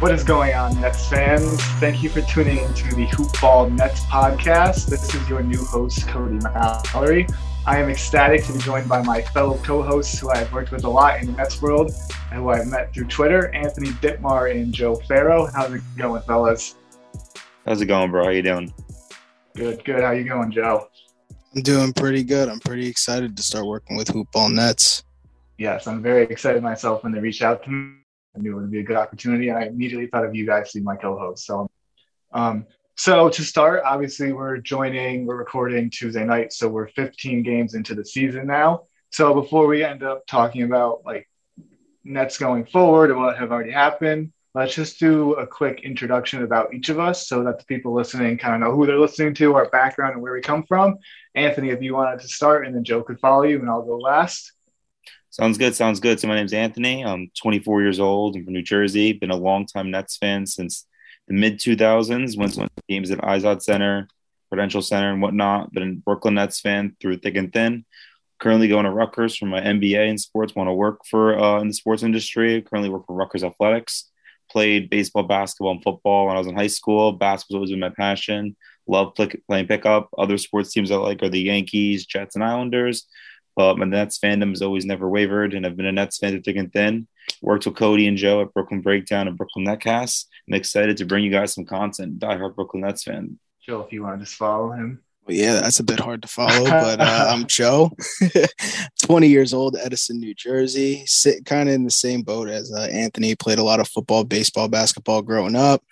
What is going on, Nets fans? Thank you for tuning into the Hoopball Nets podcast. This is your new host, Cody Mallory. I am ecstatic to be joined by my fellow co-hosts who I've worked with a lot in the Nets world and who I've met through Twitter, Anthony Dittmar and Joe Ferro. How's it going, fellas? How's it going, bro? How you doing? Good, good. How you going, Joe? I'm doing pretty good. I'm pretty excited to start working with Hoopball Nets. Yes, I'm very excited myself when they reached out to me. I knew it would be a good opportunity. And I immediately thought of you guys to be my co-host. So, um, so to start, obviously we're joining, we're recording Tuesday night, so we're 15 games into the season now. So before we end up talking about like Nets going forward and what have already happened, let's just do a quick introduction about each of us so that the people listening kind of know who they're listening to, our background, and where we come from. Anthony, if you wanted to start, and then Joe could follow you, and I'll go last. Sounds good. Sounds good. So my name's Anthony. I'm 24 years old. I'm from New Jersey. Been a longtime Nets fan since the mid 2000s. Went to games at Izod Center, Prudential Center, and whatnot. Been a Brooklyn Nets fan through thick and thin. Currently going to Rutgers for my MBA in sports. Want to work for uh, in the sports industry. Currently work for Rutgers Athletics. Played baseball, basketball, and football when I was in high school. Basketball was always been my passion. Love play, playing pickup. Other sports teams I like are the Yankees, Jets, and Islanders. But my Nets fandom has always never wavered, and I've been a Nets fan through thick and thin. Worked with Cody and Joe at Brooklyn Breakdown and Brooklyn Netcast. I'm excited to bring you guys some content. Diehard Brooklyn Nets fan. Joe, if you want to just follow him. Well, yeah, that's a bit hard to follow, but uh, I'm Joe, 20 years old, Edison, New Jersey. Sit kind of in the same boat as uh, Anthony. Played a lot of football, baseball, basketball growing up.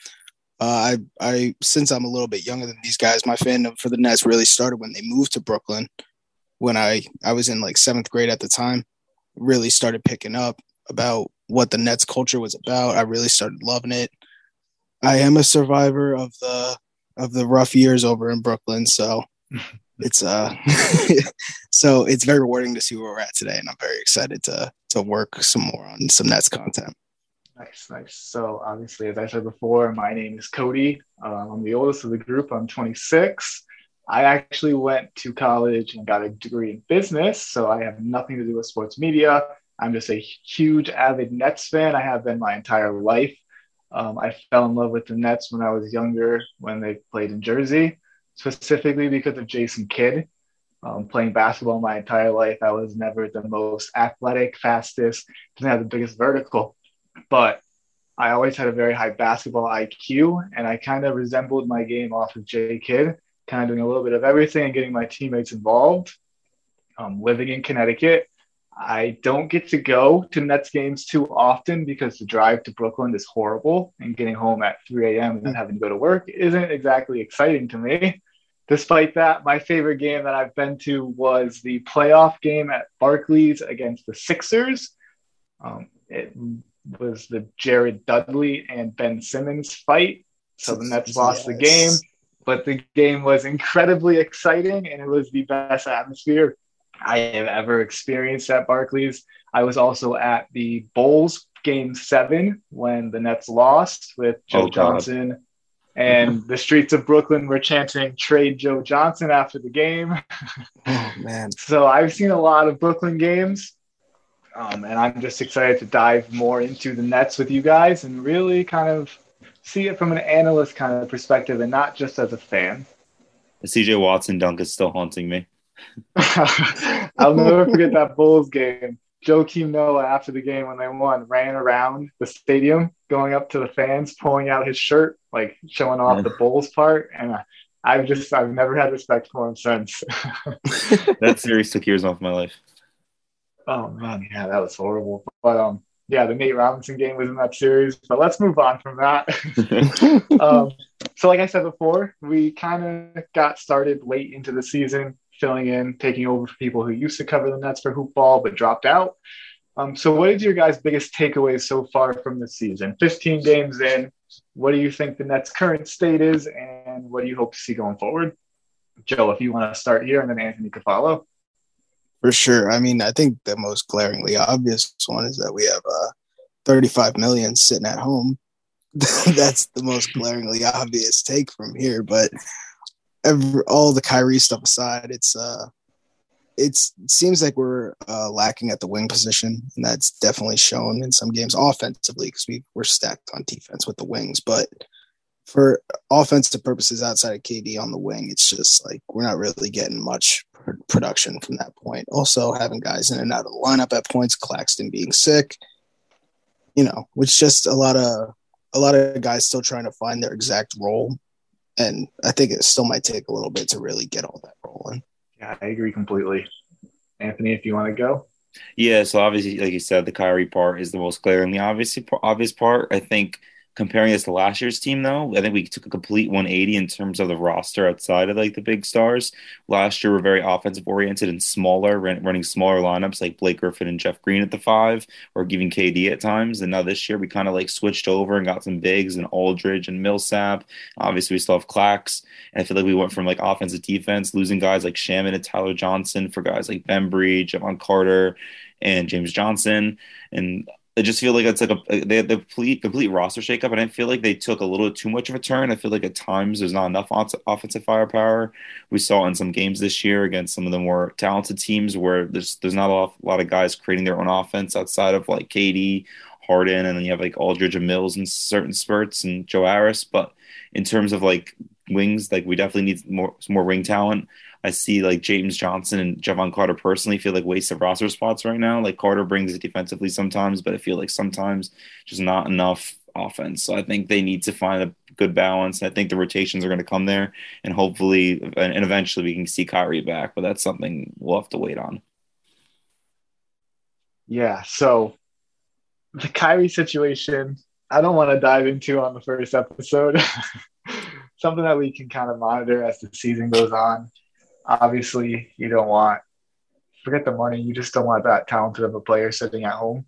Uh, I, I, since I'm a little bit younger than these guys, my fandom for the Nets really started when they moved to Brooklyn when I I was in like seventh grade at the time, really started picking up about what the Nets culture was about. I really started loving it. I am a survivor of the of the rough years over in Brooklyn, so it's uh so it's very rewarding to see where we're at today, and I'm very excited to to work some more on some Nets content. Nice, nice. So obviously, as I said before, my name is Cody. Um, I'm the oldest of the group. I'm 26. I actually went to college and got a degree in business, so I have nothing to do with sports media. I'm just a huge avid Nets fan. I have been my entire life. Um, I fell in love with the Nets when I was younger, when they played in Jersey, specifically because of Jason Kidd. Um, playing basketball my entire life, I was never the most athletic, fastest, didn't have the biggest vertical, but I always had a very high basketball IQ, and I kind of resembled my game off of J Kidd kind of doing a little bit of everything and getting my teammates involved. Um, living in Connecticut, I don't get to go to Nets games too often because the drive to Brooklyn is horrible, and getting home at 3 a.m. and then having to go to work isn't exactly exciting to me. Despite that, my favorite game that I've been to was the playoff game at Barclays against the Sixers. Um, it was the Jared Dudley and Ben Simmons fight. So the Nets lost yes. the game but the game was incredibly exciting and it was the best atmosphere I have ever experienced at Barclays. I was also at the Bulls game seven when the Nets lost with Joe oh, Johnson. And the streets of Brooklyn were chanting trade Joe Johnson after the game. oh, man. So I've seen a lot of Brooklyn games. Um, and I'm just excited to dive more into the Nets with you guys and really kind of see it from an analyst kind of perspective and not just as a fan. The CJ Watson dunk is still haunting me. I'll never forget that Bulls game. Joakim Noah, after the game when they won, ran around the stadium, going up to the fans, pulling out his shirt, like showing off the Bulls part. And I, I've just I've never had respect for him since. that series took years off my life. Oh man, yeah, that was horrible. But um, yeah, the Nate Robinson game was in that series. But let's move on from that. um, so, like I said before, we kind of got started late into the season, filling in, taking over for people who used to cover the Nets for hoopball but dropped out. Um, so, what is your guys' biggest takeaways so far from the season? 15 games in, what do you think the Nets' current state is, and what do you hope to see going forward? Joe, if you want to start here, and then Anthony can follow. For sure. I mean, I think the most glaringly obvious one is that we have uh, 35 million sitting at home. That's the most glaringly obvious take from here. But every, all the Kyrie stuff aside, it's uh, it's it seems like we're uh, lacking at the wing position, and that's definitely shown in some games offensively because we we're stacked on defense with the wings. But for offensive purposes outside of KD on the wing, it's just like we're not really getting much production from that point. Also, having guys in and out of the lineup at points, Claxton being sick, you know, which just a lot of a lot of guys still trying to find their exact role, and I think it still might take a little bit to really get all that rolling. Yeah, I agree completely. Anthony, if you want to go. Yeah, so obviously, like you said, the Kyrie part is the most glaringly obvious obvious part. I think comparing this to last year's team, though, I think we took a complete 180 in terms of the roster outside of like the big stars. Last year, we're very offensive oriented and smaller, running smaller lineups like Blake Griffin and Jeff Green at the five, or giving KD at times. And now this year, we kind of like switched over and got some bigs and Aldridge and Millsap. Obviously, we still have Clax. And I feel like we went from like offensive defense, losing guys like Shamet and Tyler Johnson for guys like ben Bembry, Jevon Carter, and James Johnson. And I just feel like it's like a uh, they had the complete complete roster shakeup, and I feel like they took a little too much of a turn. I feel like at times there's not enough offensive firepower. We saw in some games this year against some of the more talented teams where there's there's not a lot, a lot of guys creating their own offense outside of like KD, Harden, and then you have like Aldridge and Mills in certain spurts and Joe Harris. But in terms of like wings, like we definitely need more more wing talent. I see like James Johnson and Jevon Carter personally feel like waste of roster spots right now. Like Carter brings it defensively sometimes, but I feel like sometimes just not enough offense. So I think they need to find a good balance. I think the rotations are going to come there, and hopefully, and eventually, we can see Kyrie back. But that's something we'll have to wait on. Yeah. So the Kyrie situation, I don't want to dive into on the first episode. Something that we can kind of monitor as the season goes on. Obviously you don't want forget the money you just don't want that talented of a player sitting at home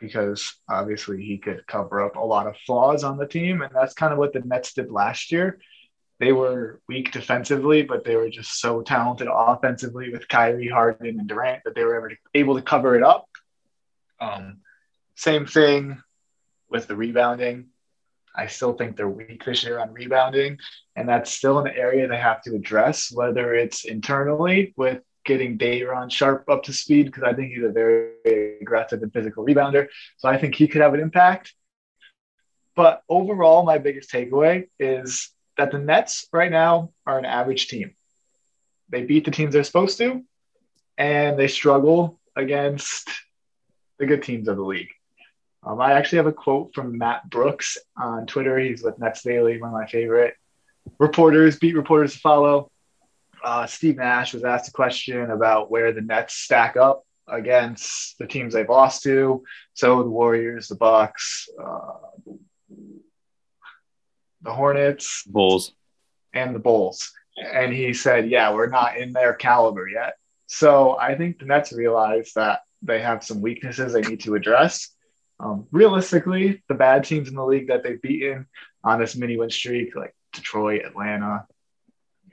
because obviously he could cover up a lot of flaws on the team and that's kind of what the Nets did last year. They were weak defensively but they were just so talented offensively with Kyrie Harden and Durant that they were able to cover it up. Um, same thing with the rebounding I still think they're weak this year on rebounding, and that's still an area they have to address, whether it's internally with getting Day'Ron Sharpe up to speed, because I think he's a very aggressive and physical rebounder. So I think he could have an impact. But overall, my biggest takeaway is that the Nets right now are an average team. They beat the teams they're supposed to, and they struggle against the good teams of the league. Um, I actually have a quote from Matt Brooks on Twitter. He's with Nets Daily, one of my favorite reporters, beat reporters to follow. Uh, Steve Nash was asked a question about where the Nets stack up against the teams they've lost to. So the Warriors, the Bucks, uh, the Hornets, Bulls, and the Bulls. And he said, "Yeah, we're not in their caliber yet." So I think the Nets realize that they have some weaknesses they need to address um, realistically, the bad teams in the league that they've beaten on this mini win streak, like Detroit, Atlanta,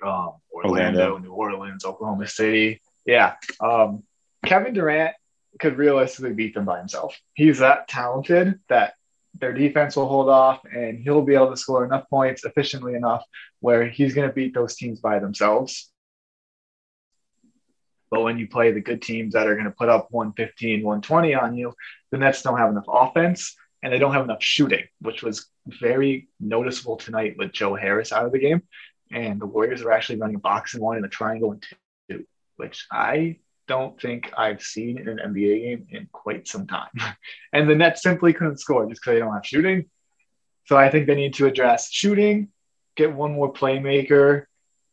um, Orlando, Orlando, New Orleans, Oklahoma City, yeah, um, Kevin Durant could realistically beat them by himself. He's that talented that their defense will hold off and he'll be able to score enough points efficiently enough where he's going to beat those teams by themselves. But when you play the good teams that are going to put up 115, 120 on you, the Nets don't have enough offense and they don't have enough shooting, which was very noticeable tonight with Joe Harris out of the game. And the Warriors are actually running a box and one and a triangle and two, which I don't think I've seen in an NBA game in quite some time. and the Nets simply couldn't score just because they don't have shooting. So I think they need to address shooting, get one more playmaker,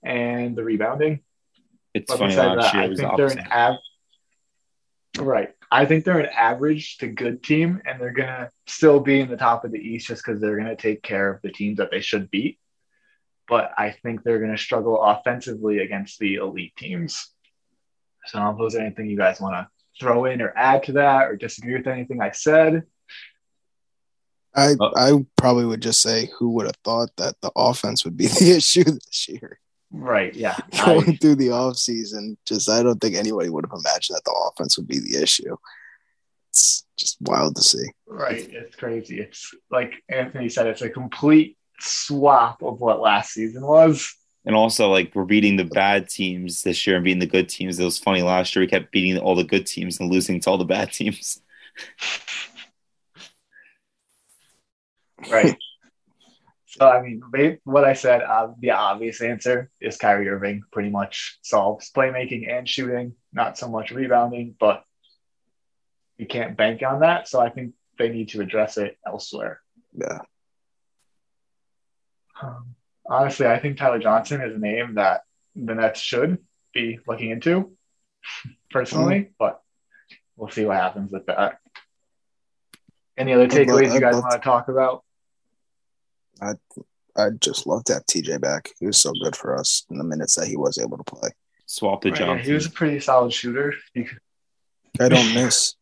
and the rebounding. It's But funny that, I was the think they're an av- right. I think they're an average to good team, and they're gonna still be in the top of the East just because they're gonna take care of the teams that they should beat. But I think they're gonna struggle offensively against the elite teams. So I don't know if there's anything you guys want to throw in or add to that, or disagree with anything I said. I Uh, I probably would just say who would have thought that the offense would be the issue this year. Right. Yeah. Going I, through the offseason, just I don't think anybody would have imagined that the offense would be the issue. It's just wild to see. right. It's crazy. It's like Anthony said, it's a complete swap of what last season was. And also, like we're beating the bad teams this year and beating the good teams. It was funny last year. We kept beating all the good teams and losing to all the bad teams. Right. so I mean, what I said, uh, the obvious answer is Kyrie Irving. Pretty much solves playmaking and shooting, not so much rebounding, but you can't bank on that. So I think they need to address it elsewhere. Yeah. Um, honestly, I think Tyler Johnson is a name that the Nets should be looking into, personally, but we'll see what happens with that. Any other takeaways you guys want to talk about? I'd just love to have TJ back. He was so good for us in the minutes that he was able to play. Swap the Right, yeah, Johnson. he was a pretty solid shooter. I don't miss.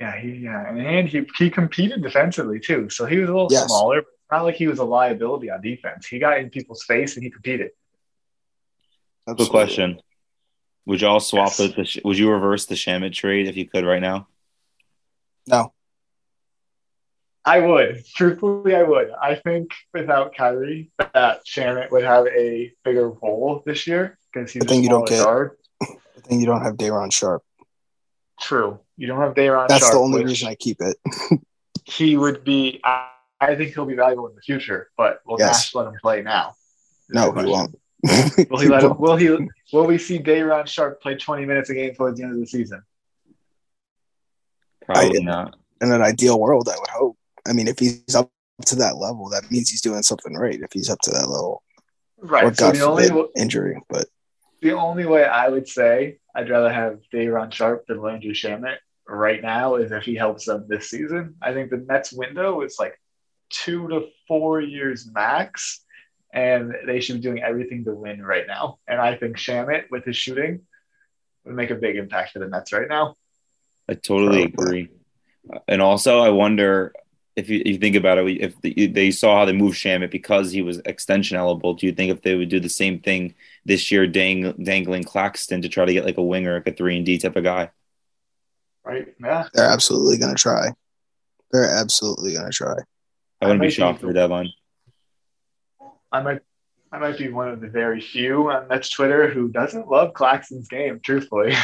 yeah, he yeah, and he he competed defensively too. So he was a little Yes. smaller, but not like he was a liability on defense. He got in people's face and he competed. Good question. Would y'all swap Yes. the, the? Would you reverse the Shamet trade if you could right now? No, I would. Truthfully, I would. I think without Kyrie, that Shamet would have a bigger role this year because he's I think a you don't smaller get- guard. I think you don't have Day'Ron Sharpe. True. You don't have Dayron That's Sharp, the only reason I keep it. he would be. I, I think he'll be valuable in the future, but we'll Yes. Nash let him play now? No, the he won't. Will he let him? Will he? Will we see Day'Ron Sharpe play 20 minutes a game towards the end of the season? Probably I- not. In an ideal world, I would hope. I mean, if he's up to that level, that means he's doing something right. If he's up to that level, Right. or so God the only forbid, injury. But the only way I would say I'd rather have Day'Ron Sharpe than Landry Shamet right now is if he helps them this season. I think the Nets window is like two to four years max, and they should be doing everything to win right now. And I think Shamet with his shooting would make a big impact for the Nets right now. I totally Probably. agree. And also, I wonder if you, you think about it, if the, they saw how they moved Shamet because he was extension eligible, do you think if they would do the same thing this year, dang, dangling Claxton to try to get like a winger, like a three and D type of guy? Right? Yeah. they're absolutely going to try. They're absolutely going to try. I wouldn't I be shocked be- for the deadline. I might I might be one of the very few on Nets Twitter who doesn't love Claxton's game, truthfully.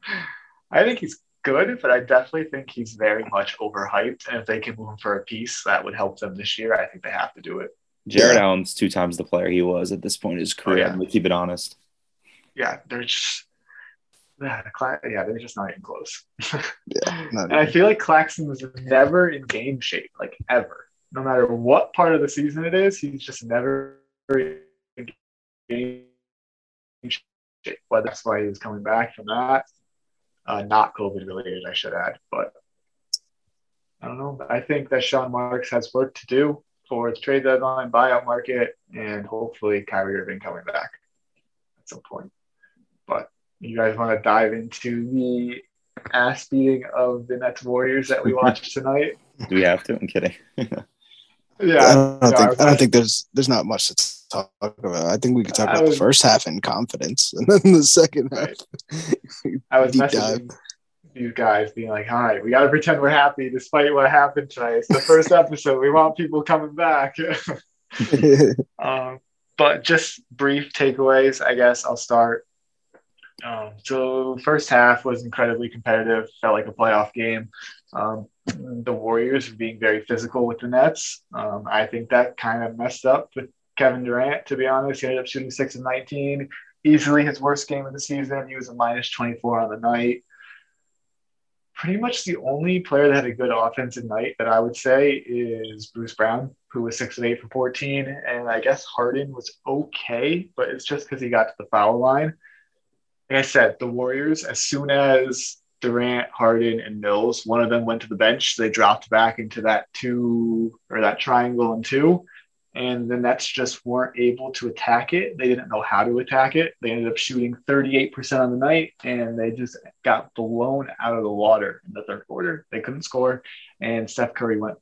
I think he's good, but I definitely think he's very much overhyped. And if they can move him for a piece that would help them this year, I think they have to do it. Jared Yeah. Allen's two times the player he was at this point in his oh, career. Oh, yeah. I'm gonna keep it honest. Yeah, they're just yeah, yeah, they're just not even close. Yeah, not and I feel like Claxton was never in game shape, like ever. No matter what part of the season it is, he's just never in game shape. Whether that's why he was coming back from that, uh, not COVID related, I should add. But I don't know. I think that Sean Marks has work to do for the trade deadline, buyout market, and hopefully Kyrie Irving coming back at some point. But you guys want to dive into the ass beating of the Nets Warriors that we watched tonight? Do we have to? I'm kidding. Yeah, I don't no, think. I I don't think there's there's not much to talk about. I think we could talk I about the first half in confidence, and then the second half. I was messaging these guys, being like, "All right, we got to pretend we're happy despite what happened tonight. It's the first episode. We want people coming back." um, but just brief takeaways, I guess. I'll start. Um, so first half was incredibly competitive. Felt like a playoff game. Um, the Warriors being very physical with the Nets. Um, I think that kind of messed up with Kevin Durant. To be honest, he ended up shooting six and nineteen, easily his worst game of the season. He was a minus twenty four on the night. pretty much the only player that had a good offensive night that I would say is Bruce Brown, who was six of eight for 14. And I guess Harden was okay, but it's just because he got to the foul line. Like I said, the Warriors, as soon as Durant, Harden, and Mills, one of them went to the bench, they dropped back into that two or that triangle and two and the Nets just weren't able to attack it. They didn't know how to attack it. They ended up shooting 38% on the night, and they just got blown out of the water in the third quarter. They couldn't score, and Steph Curry went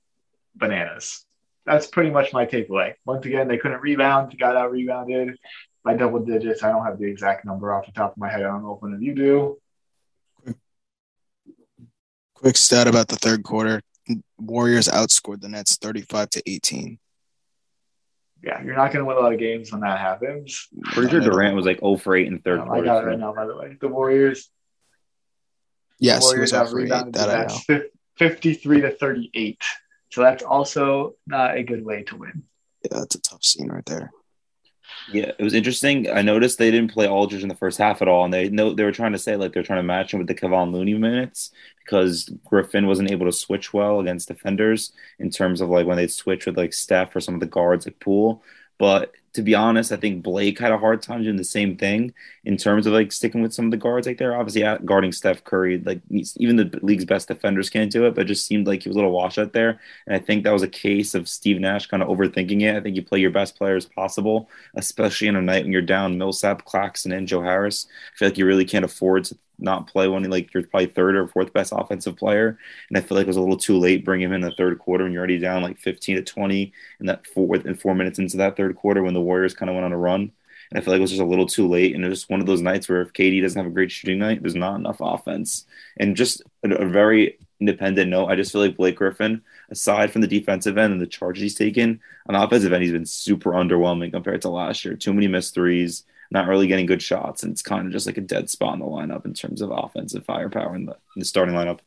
bananas. That's pretty much my takeaway. Once again, they couldn't rebound, got out rebounded by double digits. I don't have the exact number off the top of my head. I don't know if one of you do. Quick stat about the third quarter Warriors outscored the Nets 35 to 18 yeah, you're not going to win a lot of games when that happens. Pretty sure Durant was like 0 for 8 in third um, quarter. I got it right now, by the way. The Warriors. Yes, the Warriors have rebounded that I know. 53 to 38. So that's also not a good way to win. Yeah, that's a tough scene right there. Yeah, it was interesting. I noticed they didn't play Aldridge in the first half at all, and they know they were trying to say like they're trying to match him with the Kevon Looney minutes because Griffin wasn't able to switch well against defenders in terms of like when they'd switch with like Steph or some of the guards like Poole. But to be honest, I think Blake had a hard time doing the same thing in terms of like sticking with some of the guards like there. Obviously, guarding Steph Curry, like even the league's best defenders can't do it, but it just seemed like he was a little wash out there. And I think that was a case of Steve Nash kind of overthinking it. I think you play your best players possible, especially in a night when you're down Millsap, Claxton, and Joe Harris. I feel like you really can't afford to not play one like you're probably third or fourth best offensive player. And I feel like it was a little too late bringing him in the third quarter when you're already down like 15 to 20 in that four in four minutes into that third quarter when the Warriors kind of went on a run. And I feel like it was just a little too late. And it was just one of those nights where if KD doesn't have a great shooting night, there's not enough offense. And just a, a very independent note, I just feel like Blake Griffin, aside from the defensive end and the charges he's taken, on offensive end, he's been super underwhelming compared to last year. Too many missed threes not really getting good shots, and it's kind of just like a dead spot in the lineup in terms of offensive firepower in the, in the starting lineup.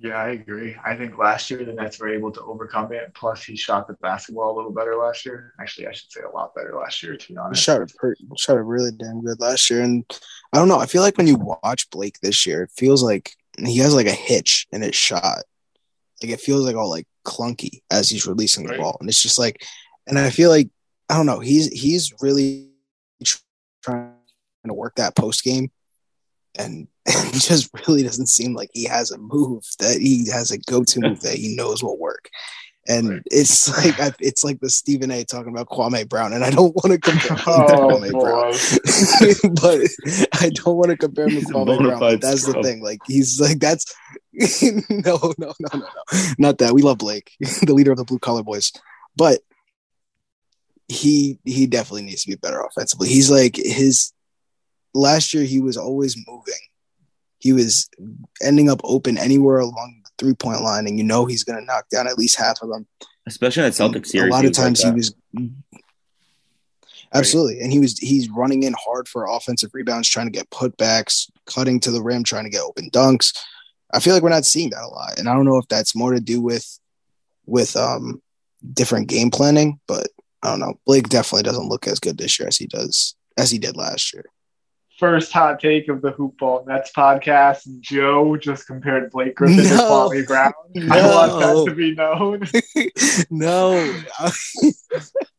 Yeah, I agree. I think last year the Nets were able to overcome it. Plus, he shot the basketball a little better last year. Actually, I should say a lot better last year, to be honest. He shot it, pretty, shot it really damn good last year. And I don't know. I feel like when you watch Blake this year, it feels like he has like a hitch in his shot. Like it feels like all like clunky as he's releasing the right. ball. And it's just like, and I feel like I don't know. He's he's really trying to work that post game, and it just really doesn't seem like he has a move that he has a go to move that he knows will work. And right. it's like it's like the Stephen A. talking about Kwame Brown, and I don't want to compare him oh, to Kwame Brown, but I don't want to compare him to Kwame Brown. That's the thing. Like he's like that's no, no, no, no, no, not that. We love Blake, the leader of the Blue Collar Boys, but he he definitely needs to be better offensively. He's like his last year he was always moving. He was ending up open anywhere along the three point line, and you know he's going to knock down at least half of them. Especially in Celtics series. A lot of times like he was absolutely, and he was he's running in hard for offensive rebounds, trying to get putbacks, cutting to the rim, trying to get open dunks. I feel like we're not seeing that a lot, and I don't know if that's more to do with with um different game planning, but I don't know. Blake definitely doesn't look as good this year as he does as he did last year. First hot take of the Hoopball Nets podcast: Joe just compared Blake Griffin no. to Kwame Brown. No. I want that to be known. no.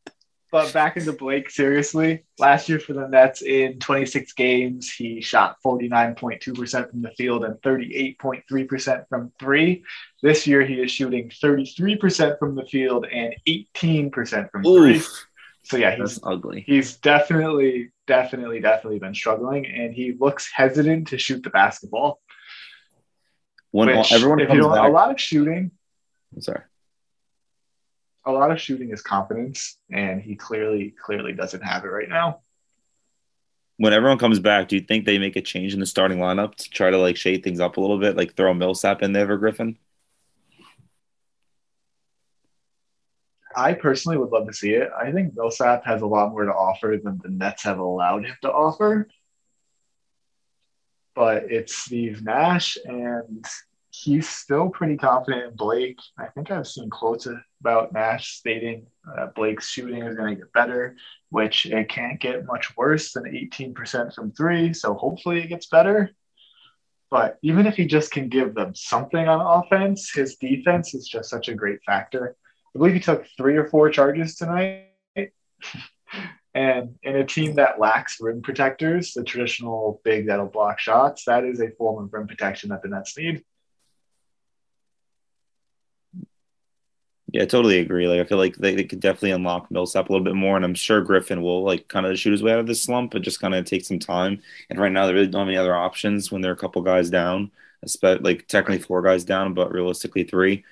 but back into Blake, seriously. Last year for the Nets in 26 games, he shot 49.2% from the field and 38.3% from three. This year, he is shooting 33% from the field and 18% from Oof. three. So yeah, he's That's ugly. He's definitely, definitely, definitely been struggling, and he looks hesitant to shoot the basketball. When which, everyone comes back, a lot of shooting. I'm sorry a lot of shooting is confidence, and he clearly clearly doesn't have it right now. When everyone comes back, do you think they make a change in the starting lineup to try to like shade things up a little bit, like throw Millsap in there for Griffin? I personally would love to see it. I think Millsap has a lot more to offer than the Nets have allowed him to offer. But it's Steve Nash, and he's still pretty confident in Blake. I think I've seen quotes about Nash stating uh, Blake's shooting is going to get better, which it can't get much worse than 18% from three. So hopefully it gets better. But even if he just can give them something on offense, his defense is just such a great factor. I believe he took three or four charges tonight. and in a team that lacks rim protectors, the traditional big that'll block shots, that is a form of rim protection that the Nets need. Yeah, I totally agree. Like I feel like they, they could definitely unlock Millsap a little bit more, and I'm sure Griffin will like kind of shoot his way out of this slump, but just kind of take some time. And right now, they really don't have any other options when they're a couple guys down, especially like technically four guys down, but realistically three.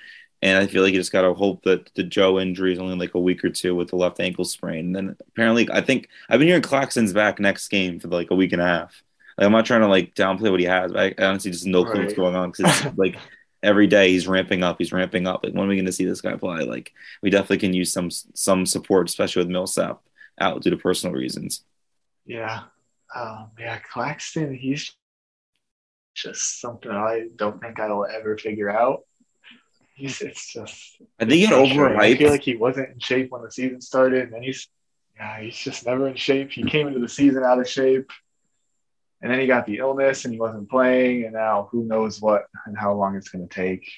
And I feel like you just got to hope that the Joe injury is only like a week or two with the left ankle sprain. And then apparently, I think I've been hearing Claxton's back next game for like a week and a half. Like I'm not trying to like downplay what he has. I, I honestly just no clue right. what's going on because like every day he's ramping up. He's ramping up. Like when are we going to see this guy play? Like we definitely can use some some support, especially with Millsap out due to personal reasons. Yeah, um, yeah, Claxton. He's just something I don't think I'll ever figure out he's it's just. I think he overhyped. I feel like he wasn't in shape when the season started, and then he's yeah, he's just never in shape. He came into the season out of shape, and then he got the illness and he wasn't playing, and now who knows what and how long it's going to take.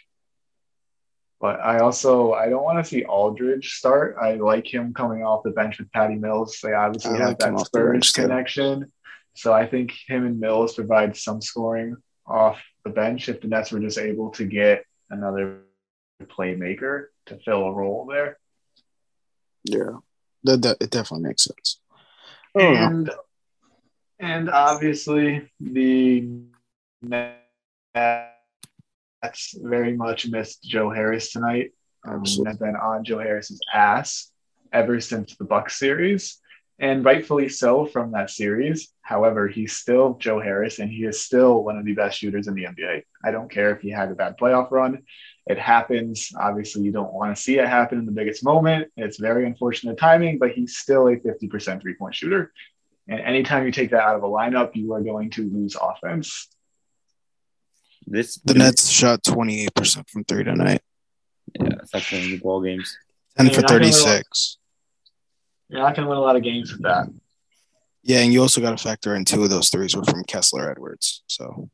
But I also I don't want to see Aldridge start. I like him coming off the bench with Patty Mills. They obviously I have like that Spurs connection. So I think him and Mills provide some scoring off the bench if the Nets were just able to get another playmaker to fill a role there. Yeah, that, that it definitely makes sense. Oh, and and obviously the Nets very much missed Joe Harris tonight. Um, has been on Joe Harris's ass ever since the Bucks series, and rightfully so from that series. However, he's still Joe Harris, and he is still one of the best shooters in the NBA. I don't care if he had a bad playoff run. It happens. Obviously, you don't want to see it happen in the biggest moment. It's very unfortunate timing, but he's still a 50% three point shooter. And anytime you take that out of a lineup, you are going to lose offense. This the Nets shot 28% from three tonight. Yeah, that's actually in the ball games. 10 for 36. You're not going to win a lot of games with that. Yeah, and you also got to factor in two of those threes were from Kessler Edwards. So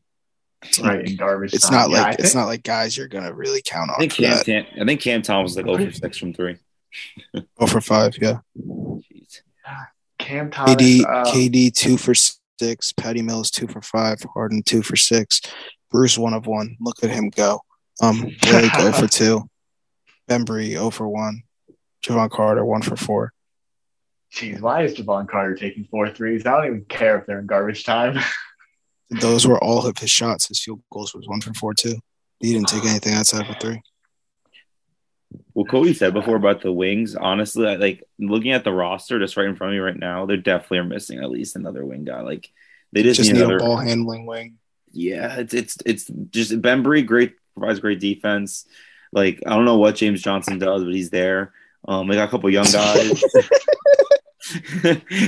right in garbage. It's time. not yeah, like it's not like guys you're gonna really count on. I think Cam, Cam, I think Cam Thomas was like over oh six from three. oh for five, yeah. Cam Thomas, KD, uh, KD two for six, Patty Mills two for five, Harden two for six, Bruce one of one. Look at him go. Um, Blake 0 for two, Bembry 0 for one, Jevon Carter one for four. Jeez, why is Jevon Carter taking four threes? I don't even care if they're in garbage time. Those were all of his shots. His field goals was one for four too. He didn't take anything outside of three. Well, Cody said before about the wings. Honestly, I, like looking at the roster just right in front of me right now, they definitely are missing at least another wing guy. Like they just, just need, another ball handling wing. Yeah, it's it's it's just Bembry great provides great defense. Like I don't know what James Johnson does, but he's there. Um, they got a couple young guys.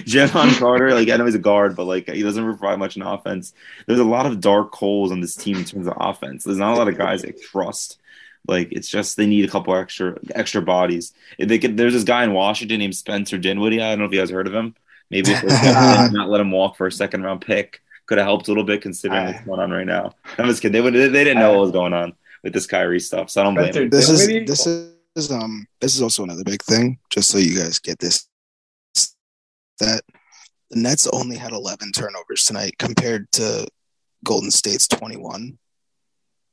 Jevon Carter, like I know he's a guard, but like he doesn't provide much in offense. There's a lot of dark holes on this team in terms of offense. There's not a lot of guys I trust. Like it's just they need a couple extra extra bodies. If they could, there's this guy in Washington named Spencer Dinwiddie. I don't know if you guys heard of him. Maybe if they not let him walk for a second round pick, could have helped a little bit considering what's going on right now. I'm just kidding. They would they didn't know what was going on with this Kyrie stuff, so I don't blame them. This is this is um this is also another big thing. Just so you guys get this that the Nets only had 11 turnovers tonight compared to Golden State's 21.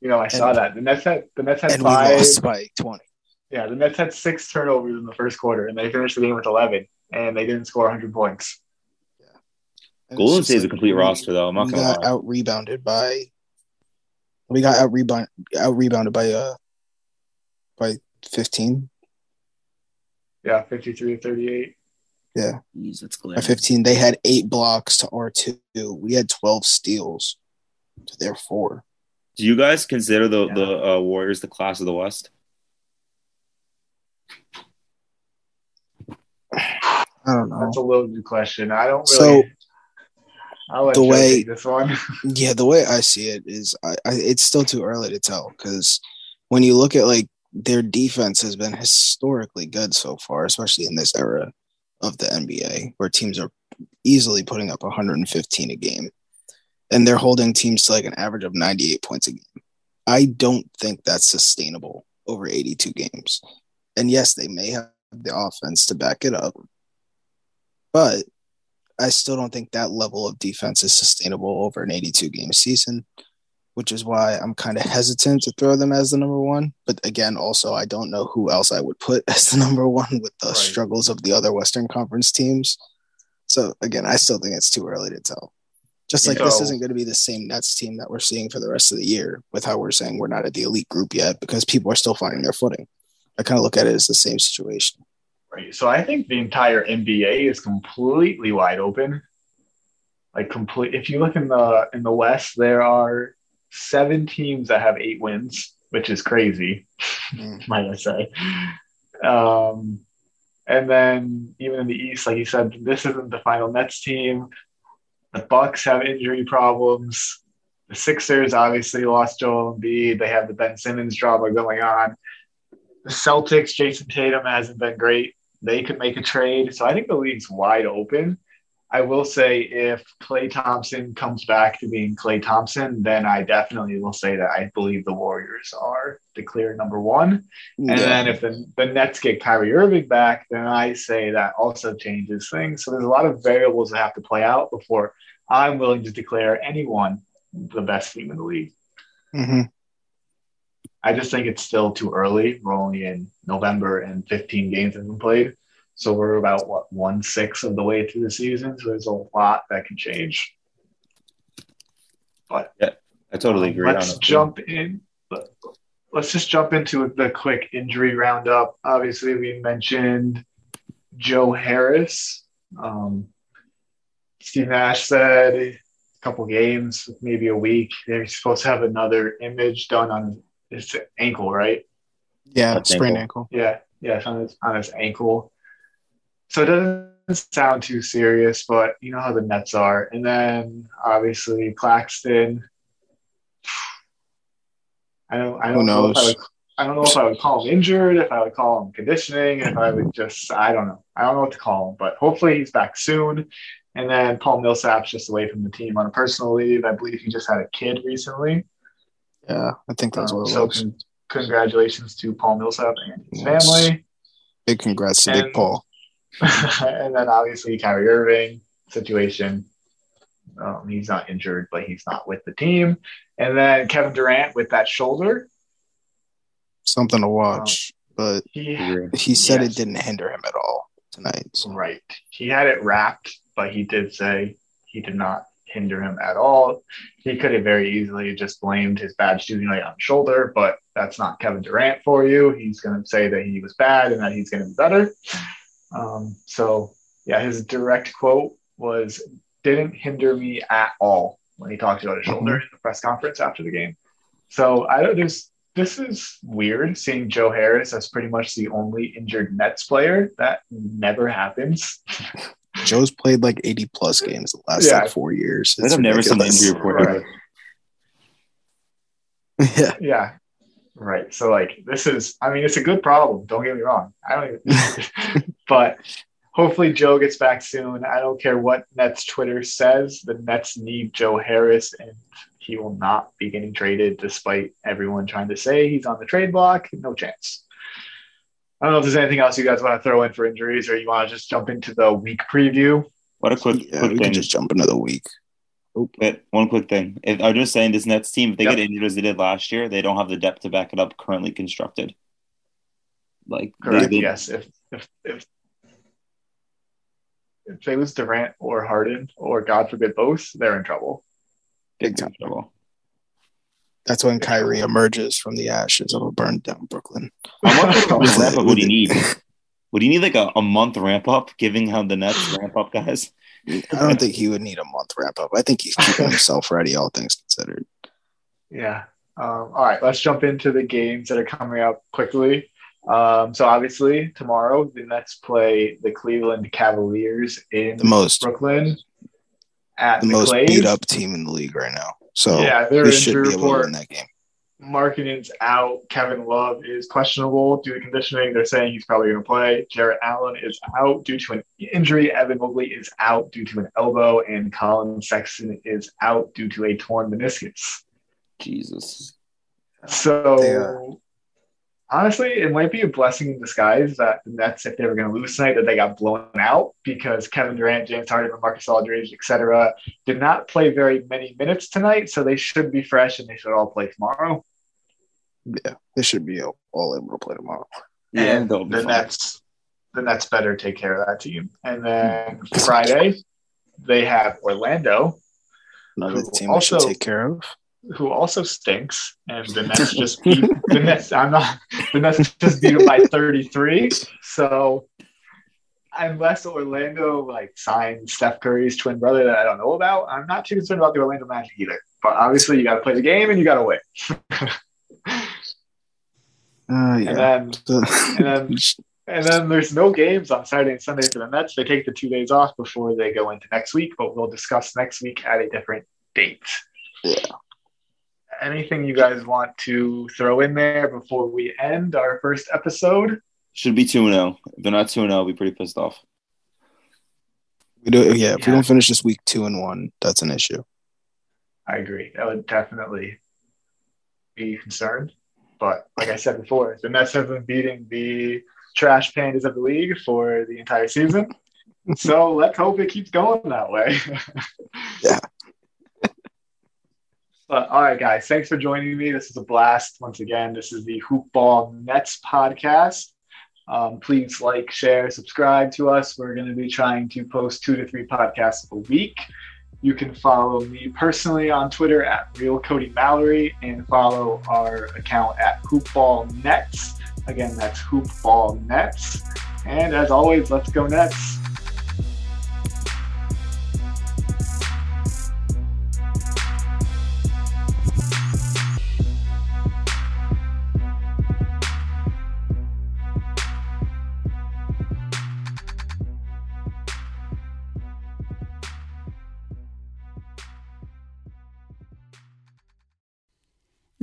You know, I and, saw that. The Nets had the Nets had and five. We lost by 20. Yeah, the Nets had six turnovers in the first quarter, and they finished the game with 11, and they didn't score 100 points. Yeah. Golden State is like, a complete we, roster, though. I'm not going to lie. out rebounded by. We got out rebound out rebounded by uh by 15. Yeah, 53 to 38. Yeah. Jeez, that's By 15, they had eight blocks to R2. We had 12 steals to their four. Do you guys consider the, yeah. the uh, Warriors the class of the West? I don't know. That's a loaded question. I don't really. So, I'll let the way this one. yeah, the way I see it is, I, I it's still too early to tell because when you look at like their defense has been historically good so far, especially in this era of the NBA, where teams are easily putting up 115 a game. And they're holding teams to like an average of 98 points a game. I don't think that's sustainable over 82 games. And yes, they may have the offense to back it up, but I still don't think that level of defense is sustainable over an 82 game season, which is why I'm kind of hesitant to throw them as the number one. But again, also, I don't know who else I would put as the number one with the right. struggles of the other Western Conference teams. So again, I still think it's too early to tell. Just like you know, this isn't going to be the same Nets team that we're seeing for the rest of the year, with how we're saying we're not at the elite group yet because people are still finding their footing. I kind of look at it as the same situation. Right. So I think the entire NBA is completely wide open. Like complete. If you look in the in the West, there are seven teams that have eight wins, which is crazy, mm. might I say. Um, and then even in the East, like you said, this isn't the final Nets team. The Bucks have injury problems. The Sixers obviously lost Joel Embiid. They have the Ben Simmons drama going on. The Celtics, Jayson Tatum hasn't been great. They could make a trade. So I think the league's wide open. I will say if Klay Thompson comes back to being Klay Thompson, then I definitely will say that I believe the Warriors are the clear number one. And then if the, the Nets get Kyrie Irving back, then I say that also changes things. So there's a lot of variables that have to play out before I'm willing to declare anyone the best team in the league. Mm-hmm. I just think it's still too early. We're only in November and 15 games have been played. So we're about what one sixth of the way through the season. So there's a lot that can change. But yeah, I totally agree. Let's jump in. Let's just jump into the quick injury roundup. Obviously, we mentioned Joe Harris. Um, Steve Nash said a couple games, maybe a week. They're supposed to have another image done on his ankle, right? Yeah, sprained ankle. ankle. Yeah, yeah, on his on his ankle. So it doesn't sound too serious, but you know how the Nets are. And then obviously Claxton. I don't. I don't know. If I, would, I don't know if I would call him injured, if I would call him conditioning, if I would just. I don't know. I don't know what to call him, but hopefully he's back soon. And then Paul Millsap's just away from the team on a personal leave. I believe he just had a kid recently. Yeah, I think that's um, what it so was. Con- congratulations to Paul Millsap and his yes. family. Big congrats to and, Big Paul. and then obviously Kyrie Irving situation. Um, he's not injured, but he's not with the team. And then Kevin Durant with that shoulder. Something to watch, um, but he, he said yes. it didn't hinder him at all tonight. So. Right. He had it wrapped, but he did say he did not hinder him at all. He could have very easily just blamed his bad shooting night on shoulder, but that's not Kevin Durant for you. He's going to say that he was bad and that he's going to be better. Um, so yeah, his direct quote was didn't hinder me at all when he talked about his shoulder mm-hmm. in the press conference after the game. So I don't there's this is weird seeing Joe Harris as pretty much the only injured Nets player. That never happens. Joe's played like 80 plus games the last yeah. like four years. I've never seen an injury report. Right. yeah. Yeah. Right. So like this is I mean it's a good problem. Don't get me wrong. I don't even but hopefully Joe gets back soon. I don't care what Nets Twitter says. The Nets need Joe Harris and he will not be getting traded despite everyone trying to say he's on the trade block. No chance. I don't know if there's anything else you guys want to throw in for injuries or you want to just jump into the week preview. What a quick, yeah, quick we thing. can just jump into the week. But one quick thing. If I'm just saying this Nets team, if they yep. get injured as they did last year, they don't have the depth to back it up currently constructed. Like correct, they, yes. If if if if they lose Durant or Harden, or God forbid both, they're in trouble. Big time trouble. That's when Kyrie emerges from the ashes of a burned down Brooklyn. How much ramp up would he need? Would he need like a, a month ramp up, giving how the Nets ramp up guys? I don't think he would need a month wrap up. I think he's keeping himself ready, all things considered. Yeah. Um, all right, let's jump into the games that are coming up quickly. Um, so obviously tomorrow the Nets play the Cleveland Cavaliers in the most Brooklyn at the, the most beat up team in the league right now. So yeah, they should be able to win that game. Markkanen's out. Kevin Love is questionable due to conditioning. They're saying he's probably going to play. Jarrett Allen is out due to an injury. Evan Mobley is out due to an elbow, and Collin Sexton is out due to a torn meniscus. Jesus. So Yeah. Honestly, it might be a blessing in disguise that the Nets, if they were going to lose tonight, that they got blown out because Kevin Durant, James Harden, and Marcus Aldridge, etc., did not play very many minutes tonight. So they should be fresh and they should all play tomorrow. Yeah, they should be all able to play tomorrow. Yeah, and the. Nets, the Nets better take care of that team. And then mm, Friday, they have Orlando, Another team also- take care of. who also stinks, and the Nets just beat the Nets. I'm not the Nets just beat them by 33. So unless Orlando like signs Steph Curry's twin brother that I don't know about, I'm not too concerned about the Orlando Magic either. But obviously, you got to play the game and you got to win. Uh, And then and then and then there's no games on Saturday and Sunday for the Nets. They take the two days off before they go into next week, but we'll discuss next week at a different date. Yeah. Anything you guys want to throw in there before we end our first episode? Should be 2 0. If they're not 2 0, I'll be pretty pissed off. we do, yeah, if we don't finish this week two and one, that's an issue. I agree. That would definitely be concerned. But like I said before, the Nets have been beating the trash pandas of the league for the entire season. So let's hope it keeps going that way. Yeah. But all right, guys, thanks for joining me. This is a blast. Once again, this is the Hoopball Nets podcast. Um, please like, share, subscribe to us. We're going to be trying to post two to three podcasts a week. You can follow me personally on Twitter at Real Cody Mallory and follow our account at Hoopball Nets. Again, that's Hoopball Nets. And as always, let's go Nets.